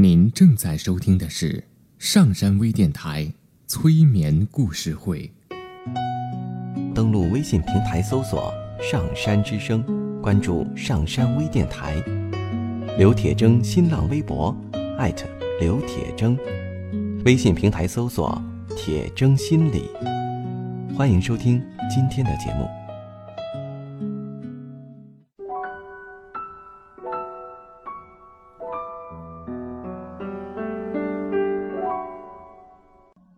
您正在收听的是上山微电台催眠故事会。登录微信平台搜索“上山之声”，关注“上山微电台”。刘铁铮新浪微博艾特刘铁铮，微信平台搜索“铁铮心理”。欢迎收听今天的节目。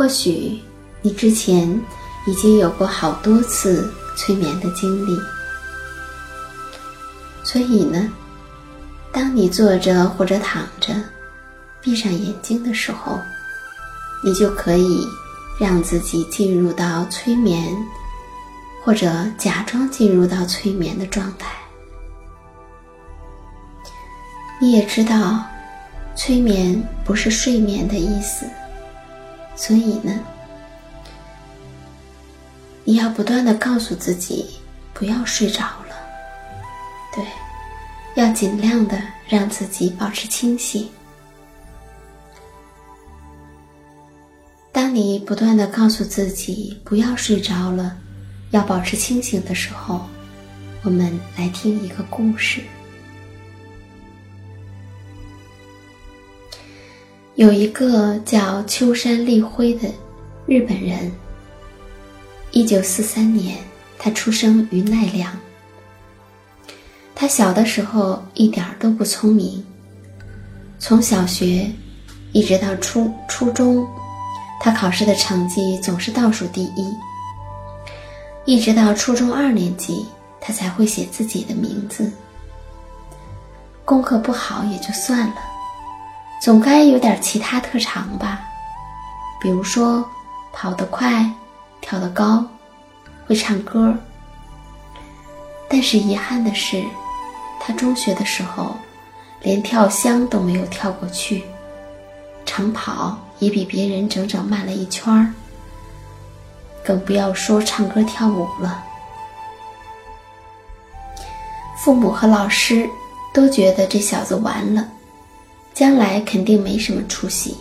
或许你之前已经有过好多次催眠的经历，所以呢，当你坐着或者躺着，闭上眼睛的时候，你就可以让自己进入到催眠，或者假装进入到催眠的状态。你也知道，催眠不是睡眠的意思。所以呢，你要不断的告诉自己不要睡着了，对，要尽量的让自己保持清醒。当你不断的告诉自己不要睡着了，要保持清醒的时候，我们来听一个故事。有一个叫秋山立辉的日本人。一九四三年，他出生于奈良。他小的时候一点都不聪明，从小学一直到初初中，他考试的成绩总是倒数第一。一直到初中二年级，他才会写自己的名字。功课不好也就算了。总该有点其他特长吧，比如说跑得快、跳得高、会唱歌。但是遗憾的是，他中学的时候连跳箱都没有跳过去，长跑也比别人整整慢了一圈儿，更不要说唱歌跳舞了。父母和老师都觉得这小子完了。将来肯定没什么出息，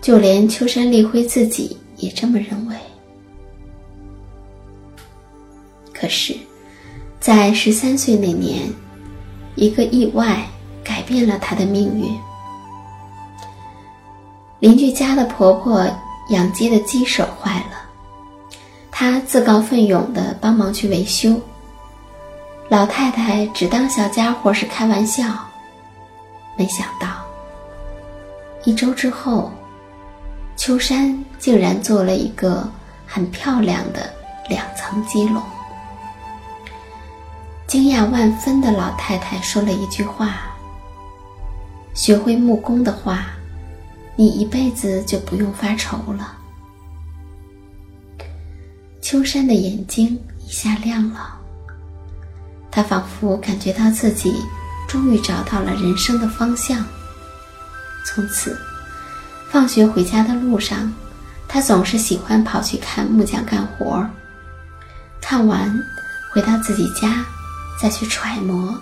就连秋山立辉自己也这么认为。可是，在十三岁那年，一个意外改变了他的命运。邻居家的婆婆养鸡的鸡舍坏了，她自告奋勇的帮忙去维修。老太太只当小家伙是开玩笑。没想到，一周之后，秋山竟然做了一个很漂亮的两层鸡笼。惊讶万分的老太太说了一句话：“学会木工的话，你一辈子就不用发愁了。”秋山的眼睛一下亮了，他仿佛感觉到自己终于找到了人生的方向。从此，放学回家的路上，他总是喜欢跑去看木匠干活儿。看完，回到自己家，再去揣摩。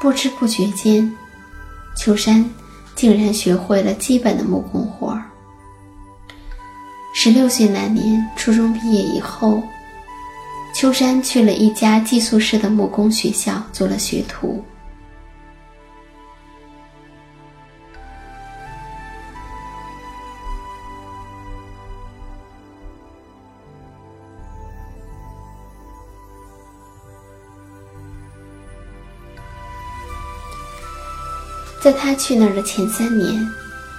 不知不觉间，秋山竟然学会了基本的木工活儿。十六岁那年，初中毕业以后，秋山去了一家寄宿式的木工学校做了学徒。在他去那儿的前三年，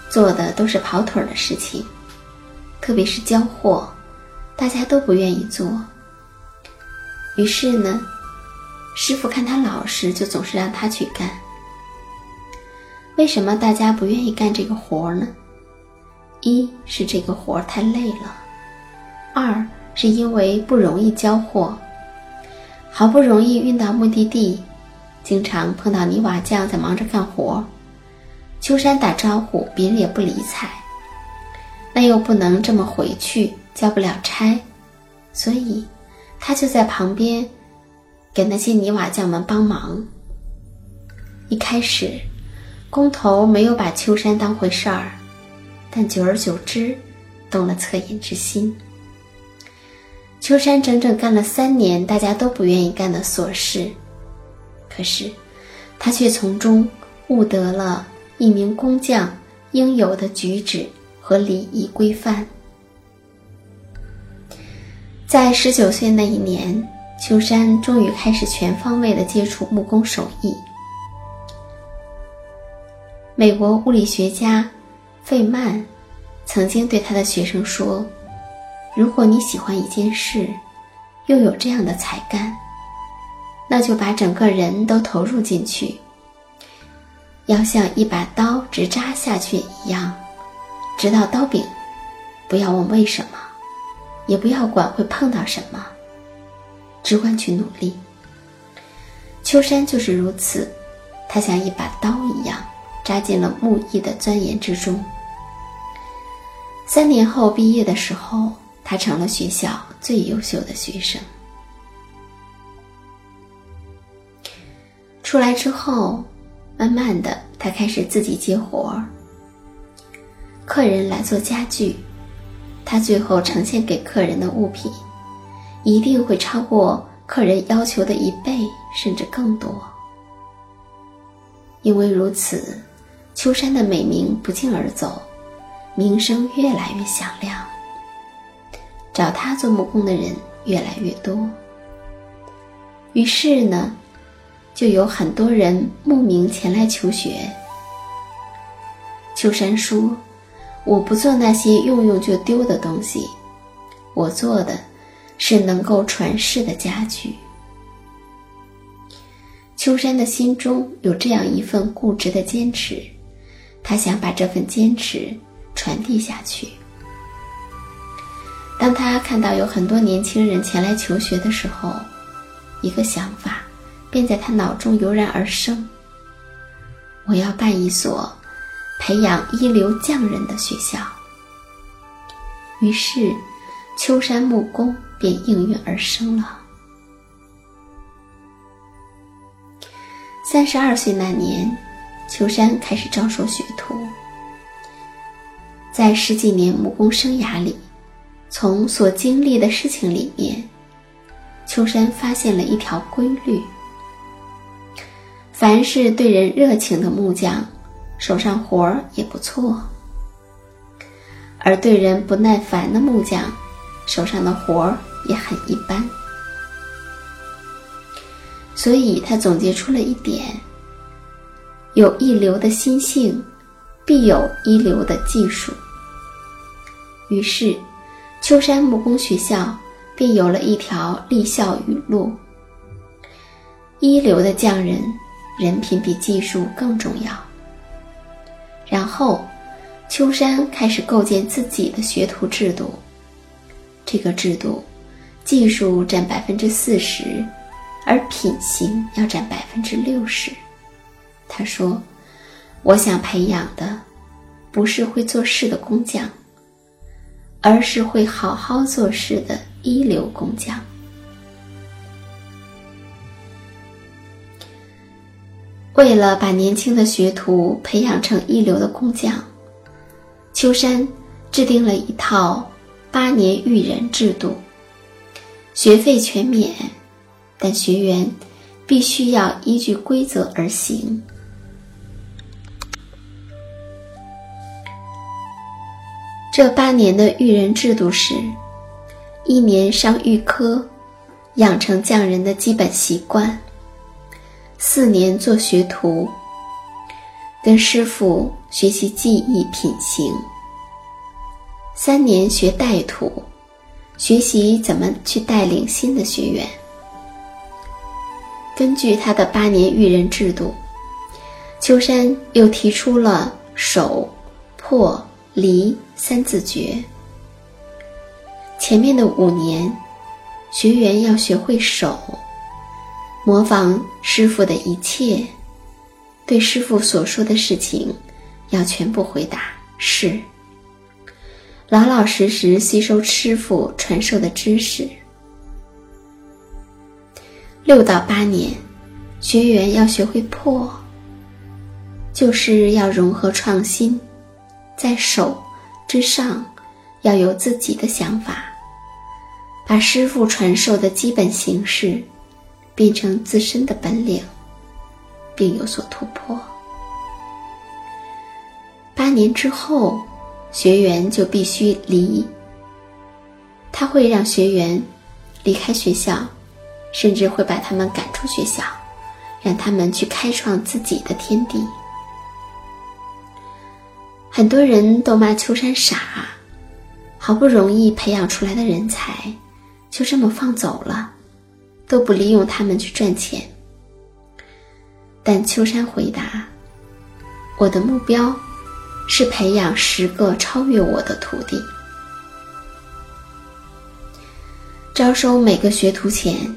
做的都是跑腿的事情，特别是交货，大家都不愿意做。于是呢，师傅看他老实，就总是让他去干。为什么大家不愿意干这个活呢？一是这个活太累了，二是因为不容易交货，好不容易运到目的地，经常碰到泥瓦匠在忙着干活。秋山打招呼，别人也不理睬，那又不能这么回去，交不了差，所以他就在旁边给那些泥瓦匠们帮忙。一开始，工头没有把秋山当回事儿，但久而久之，动了恻隐之心。秋山整整干了三年大家都不愿意干的琐事，可是他却从中悟得了。一名工匠应有的举止和礼仪规范。在十九岁那一年，秋山终于开始全方位的接触木工手艺。美国物理学家费曼曾经对他的学生说：“如果你喜欢一件事，又有这样的才干，那就把整个人都投入进去。”要像一把刀直扎下去一样，直到刀柄。不要问为什么，也不要管会碰到什么，只管去努力。秋山就是如此，他像一把刀一样扎进了木艺的钻研之中。三年后毕业的时候，他成了学校最优秀的学生。出来之后。慢慢的，他开始自己接活儿。客人来做家具，他最后呈现给客人的物品，一定会超过客人要求的一倍，甚至更多。因为如此，秋山的美名不胫而走，名声越来越响亮。找他做木工的人越来越多。于是呢。就有很多人慕名前来求学。秋山说：“我不做那些用用就丢的东西，我做的是能够传世的家具。”秋山的心中有这样一份固执的坚持，他想把这份坚持传递下去。当他看到有很多年轻人前来求学的时候，一个想法。便在他脑中油然而生。我要办一所培养一流匠人的学校。于是，秋山木工便应运而生了。三十二岁那年，秋山开始招收学徒。在十几年木工生涯里，从所经历的事情里面，秋山发现了一条规律。凡是对人热情的木匠，手上活儿也不错；而对人不耐烦的木匠，手上的活儿也很一般。所以他总结出了一点：有一流的心性，必有一流的技术。于是，秋山木工学校便有了一条立校语录：一流的匠人，人品比技术更重要。然后，秋山开始构建自己的学徒制度。这个制度，技术占百分之四十，而品行要占百分之六十。他说：“我想培养的，不是会做事的工匠，而是会好好做事的一流工匠。”为了把年轻的学徒培养成一流的工匠，秋山制定了一套八年育人制度，学费全免，但学员必须要依据规则而行。这八年的育人制度是：一年上预科，养成匠人的基本习惯。四年做学徒，跟师傅学习技艺品行。三年学带徒，学习怎么去带领新的学员。根据他的八年育人制度，秋山又提出了守、破、离三字诀。前面的五年，学员要学会守。模仿师傅的一切，对师傅所说的事情，要全部回答是。老老实实吸收师傅传授的知识。六到八年，学员要学会破，就是要融合创新，在手之上要有自己的想法，把师傅传授的基本形式。变成自身的本领，并有所突破。八年之后，学员就必须离。他会让学员离开学校，甚至会把他们赶出学校，让他们去开创自己的天地。很多人都骂秋山傻，好不容易培养出来的人才，就这么放走了。都不利用他们去赚钱，但秋山回答：“我的目标是培养十个超越我的徒弟。招收每个学徒前，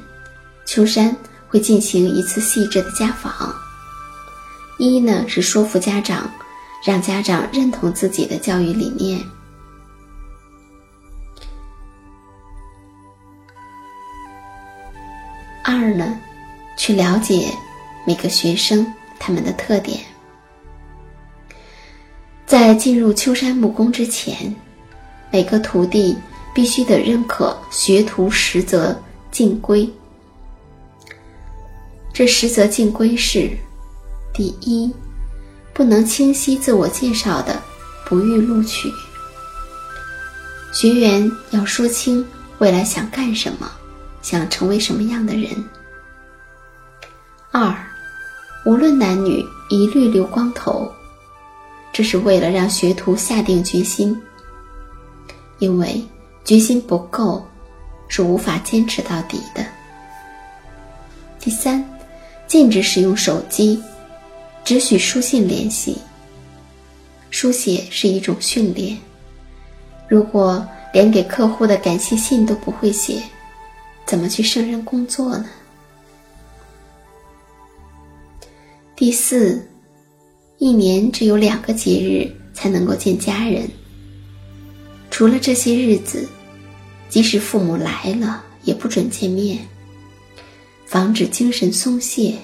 秋山会进行一次细致的家访。一呢是说服家长，让家长认同自己的教育理念。”二呢，去了解每个学生他们的特点。在进入秋山木工之前，每个徒弟必须得认可学徒十则进规。这十则进规是：第一，不能清晰自我介绍的，不予录取。学员要说清未来想干什么。想成为什么样的人？二，无论男女，一律留光头，这是为了让学徒下定决心，因为决心不够，是无法坚持到底的。第三，禁止使用手机，只许书信联系。书写是一种训练，如果连给客户的感谢信都不会写。怎么去胜任工作呢？第四，一年只有两个节日才能够见家人。除了这些日子，即使父母来了，也不准见面，防止精神松懈。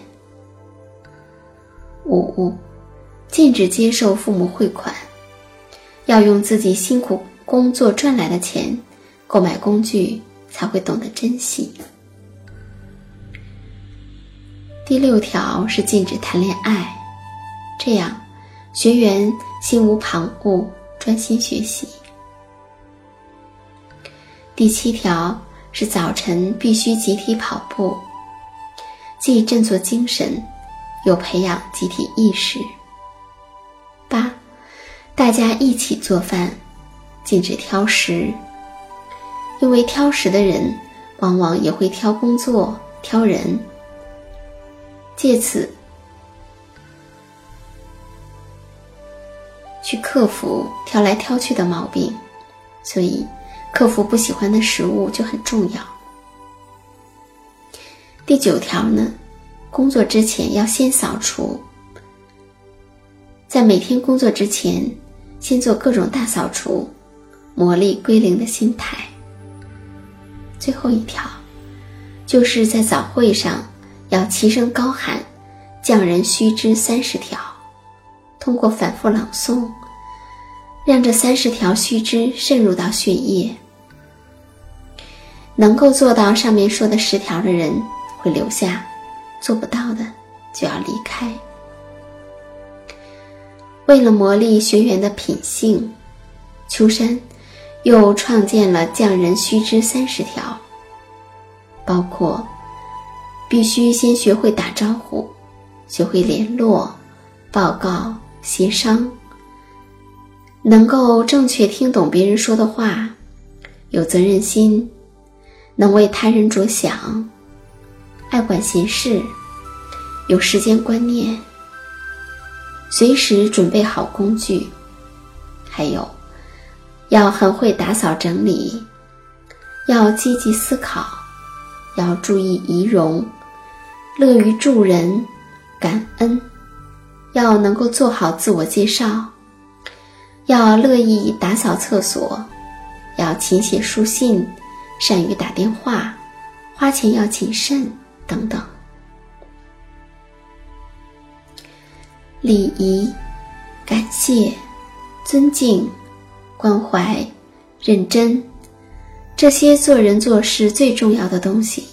五，禁止接受父母汇款，要用自己辛苦工作赚来的钱购买工具。才会懂得珍惜。第六条是禁止谈恋爱，这样学员心无旁骛，专心学习。第七条是早晨必须集体跑步，既振作精神，又培养集体意识。八，大家一起做饭，禁止挑食。因为挑食的人，往往也会挑工作、挑人。借此去克服挑来挑去的毛病，所以克服不喜欢的食物就很重要。第九条呢，工作之前要先扫除，在每天工作之前，先做各种大扫除，磨砺归零的心态。最后一条，就是在早会上要齐声高喊“匠人须知三十条”，通过反复朗诵，让这三十条须知渗入到血液。能够做到上面说的十条的人。会留下，做不到的就要离开。为了磨砺学员的品性，秋山又创建了匠人须知三十条，包括必须先学会打招呼，学会联络、报告、协商，能够正确听懂别人说的话，有责任心，能为他人着想。爱管闲事，有时间观念，随时准备好工具，还有要很会打扫整理，要积极思考，要注意仪容，乐于助人，感恩，要能够做好自我介绍，要乐意打扫厕所，要勤写书信，善于打电话，花钱要谨慎。等等，礼仪、感谢、尊敬、关怀、认真，这些做人做事最重要的东西，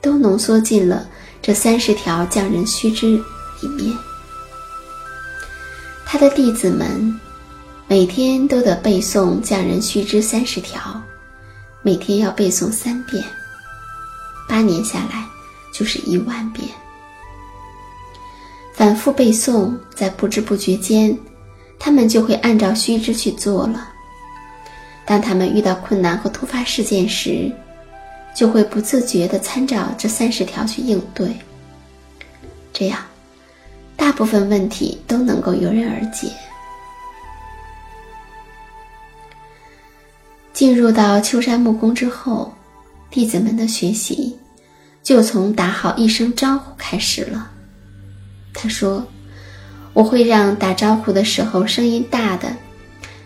都浓缩进了这三十条匠人须知里面。他的弟子们每天都得背诵匠人须知三十条，每天要背诵三遍，八年下来。就是一万遍，反复背诵，在不知不觉间，他们就会按照须知去做了。当他们遇到困难和突发事件时，就会不自觉地参照这三十条去应对。这样，大部分问题都能够游刃而解。进入到秋山木工之后，弟子们的学习。就从打好一声招呼开始了。他说：“我会让打招呼的时候声音大的，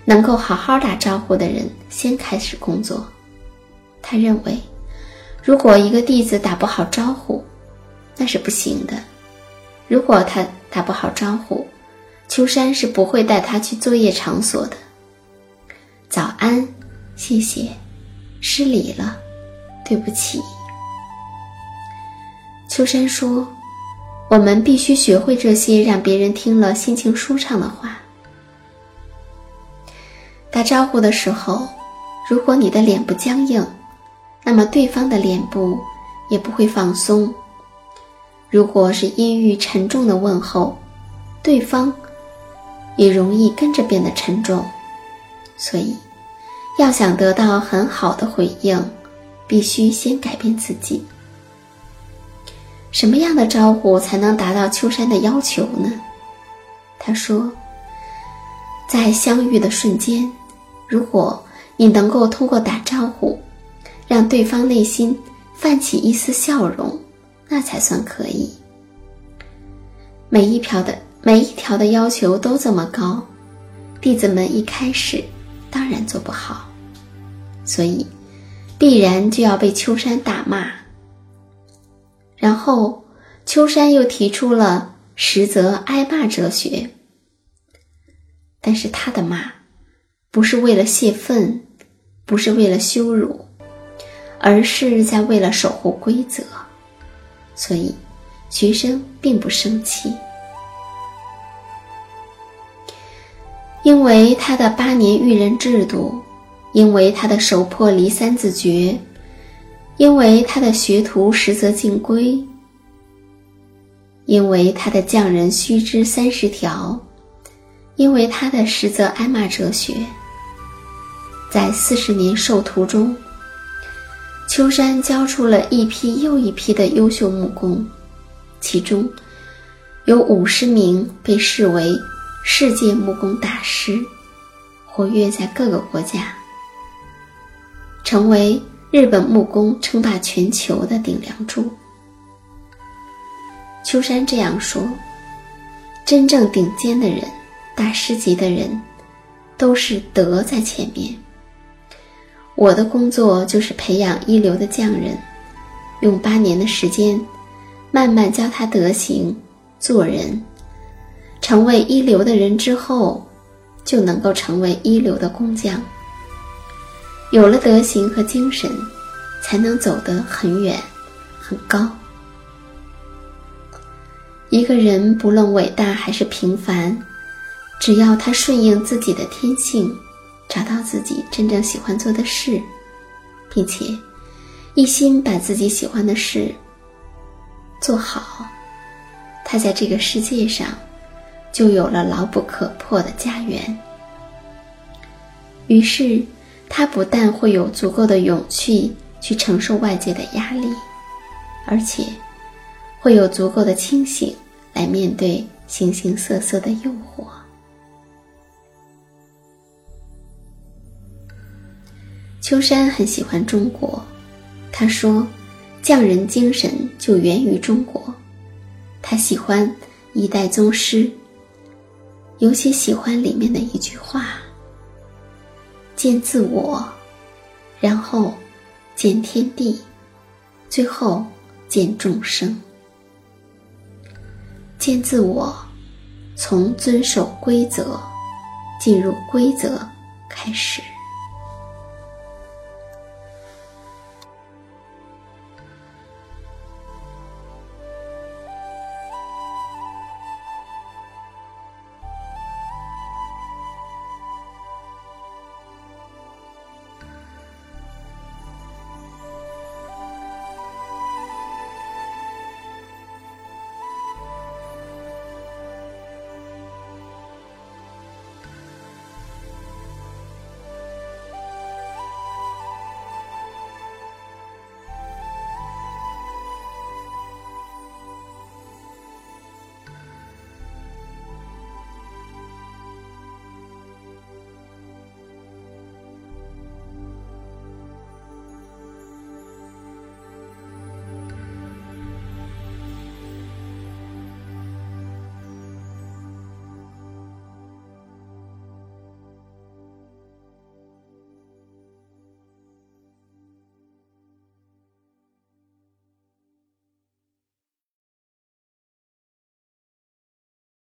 能够好好打招呼的人先开始工作。”他认为，如果一个弟子打不好招呼，那是不行的。如果他打不好招呼，秋山是不会带他去作业场所的。早安，谢谢，失礼了，对不起。秋山说：“我们必须学会这些让别人听了心情舒畅的话。打招呼的时候，如果你的脸部僵硬，那么对方的脸部也不会放松。如果是阴郁沉重的问候，对方也容易跟着变得沉重。所以，要想得到很好的回应，必须先改变自己。”什么样的招呼才能达到秋山的要求呢？他说：“在相遇的瞬间，如果你能够通过打招呼，让对方内心泛起一丝笑容，那才算可以。每一条的每一条的要求都这么高，弟子们一开始当然做不好，所以必然就要被秋山大骂。”然后，秋山又提出了实则挨骂哲学。但是他的骂，不是为了泄愤，不是为了羞辱，而是在为了守护规则。所以，学生并不生气，因为他的八年育人制度，因为他的手破离三字诀。因为他的学徒实则尽归，因为他的匠人须知三十条，因为他的实则挨骂哲学，在四十年授徒中，秋山教出了一批又一批的优秀木工，其中有五十名被视为世界木工大师，活跃在各个国家，成为日本木工称霸全球的顶梁柱。秋山这样说：“真正顶尖的人，大师级的人，都是德在前面。我的工作就是培养一流的匠人，用八年的时间，慢慢教他德行。”做人，成为一流的人之后，就能够成为一流的工匠。有了德行和精神，才能走得很远、很高。一个人不论伟大还是平凡，只要他顺应自己的天性，找到自己真正喜欢做的事，并且一心把自己喜欢的事做好。他在这个世界上，就有了牢不可破的家园。于是，他不但会有足够的勇气去承受外界的压力，而且会有足够的清醒来面对形形色色的诱惑。秋山很喜欢中国，他说：“匠人精神就源于中国。”他喜欢一代宗师，尤其喜欢里面的一句话：“见自我，然后见天地，最后见众生。见自我，从遵守规则，进入规则开始。”